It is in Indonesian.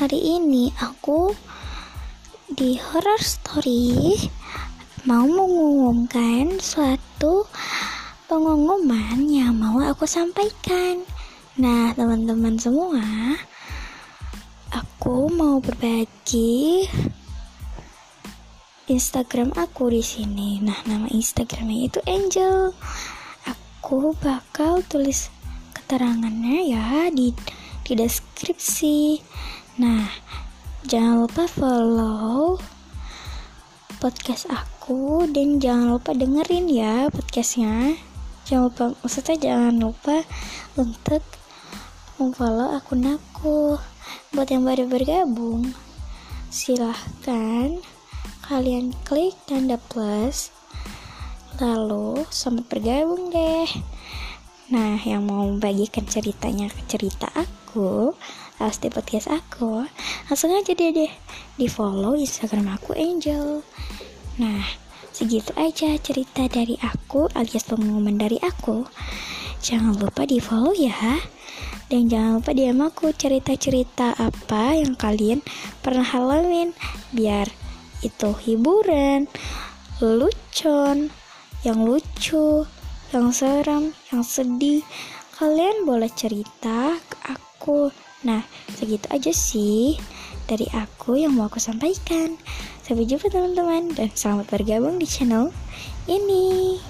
Hari ini aku di horror story mau mengumumkan suatu pengumuman yang mau aku sampaikan. Nah, teman-teman semua, aku mau berbagi Instagram aku di sini. Nah, nama Instagramnya itu Angel. Aku bakal tulis keterangannya ya di di deskripsi. Nah, jangan lupa follow podcast aku dan jangan lupa dengerin ya podcastnya. Jangan lupa, maksudnya jangan lupa untuk memfollow akun aku. Buat yang baru bergabung, silahkan kalian klik tanda plus. Lalu selamat bergabung deh. Nah, yang mau membagikan ceritanya ke cerita aku, harus di podcast aku, langsung aja deh deh di follow Instagram aku Angel. Nah, segitu aja cerita dari aku alias pengumuman dari aku. Jangan lupa di follow ya. Dan jangan lupa DM aku cerita-cerita apa yang kalian pernah alamin biar itu hiburan, lucon, yang lucu, yang seram, yang sedih, kalian boleh cerita aku. Nah, segitu aja sih dari aku yang mau aku sampaikan. Sampai jumpa teman-teman dan selamat bergabung di channel ini.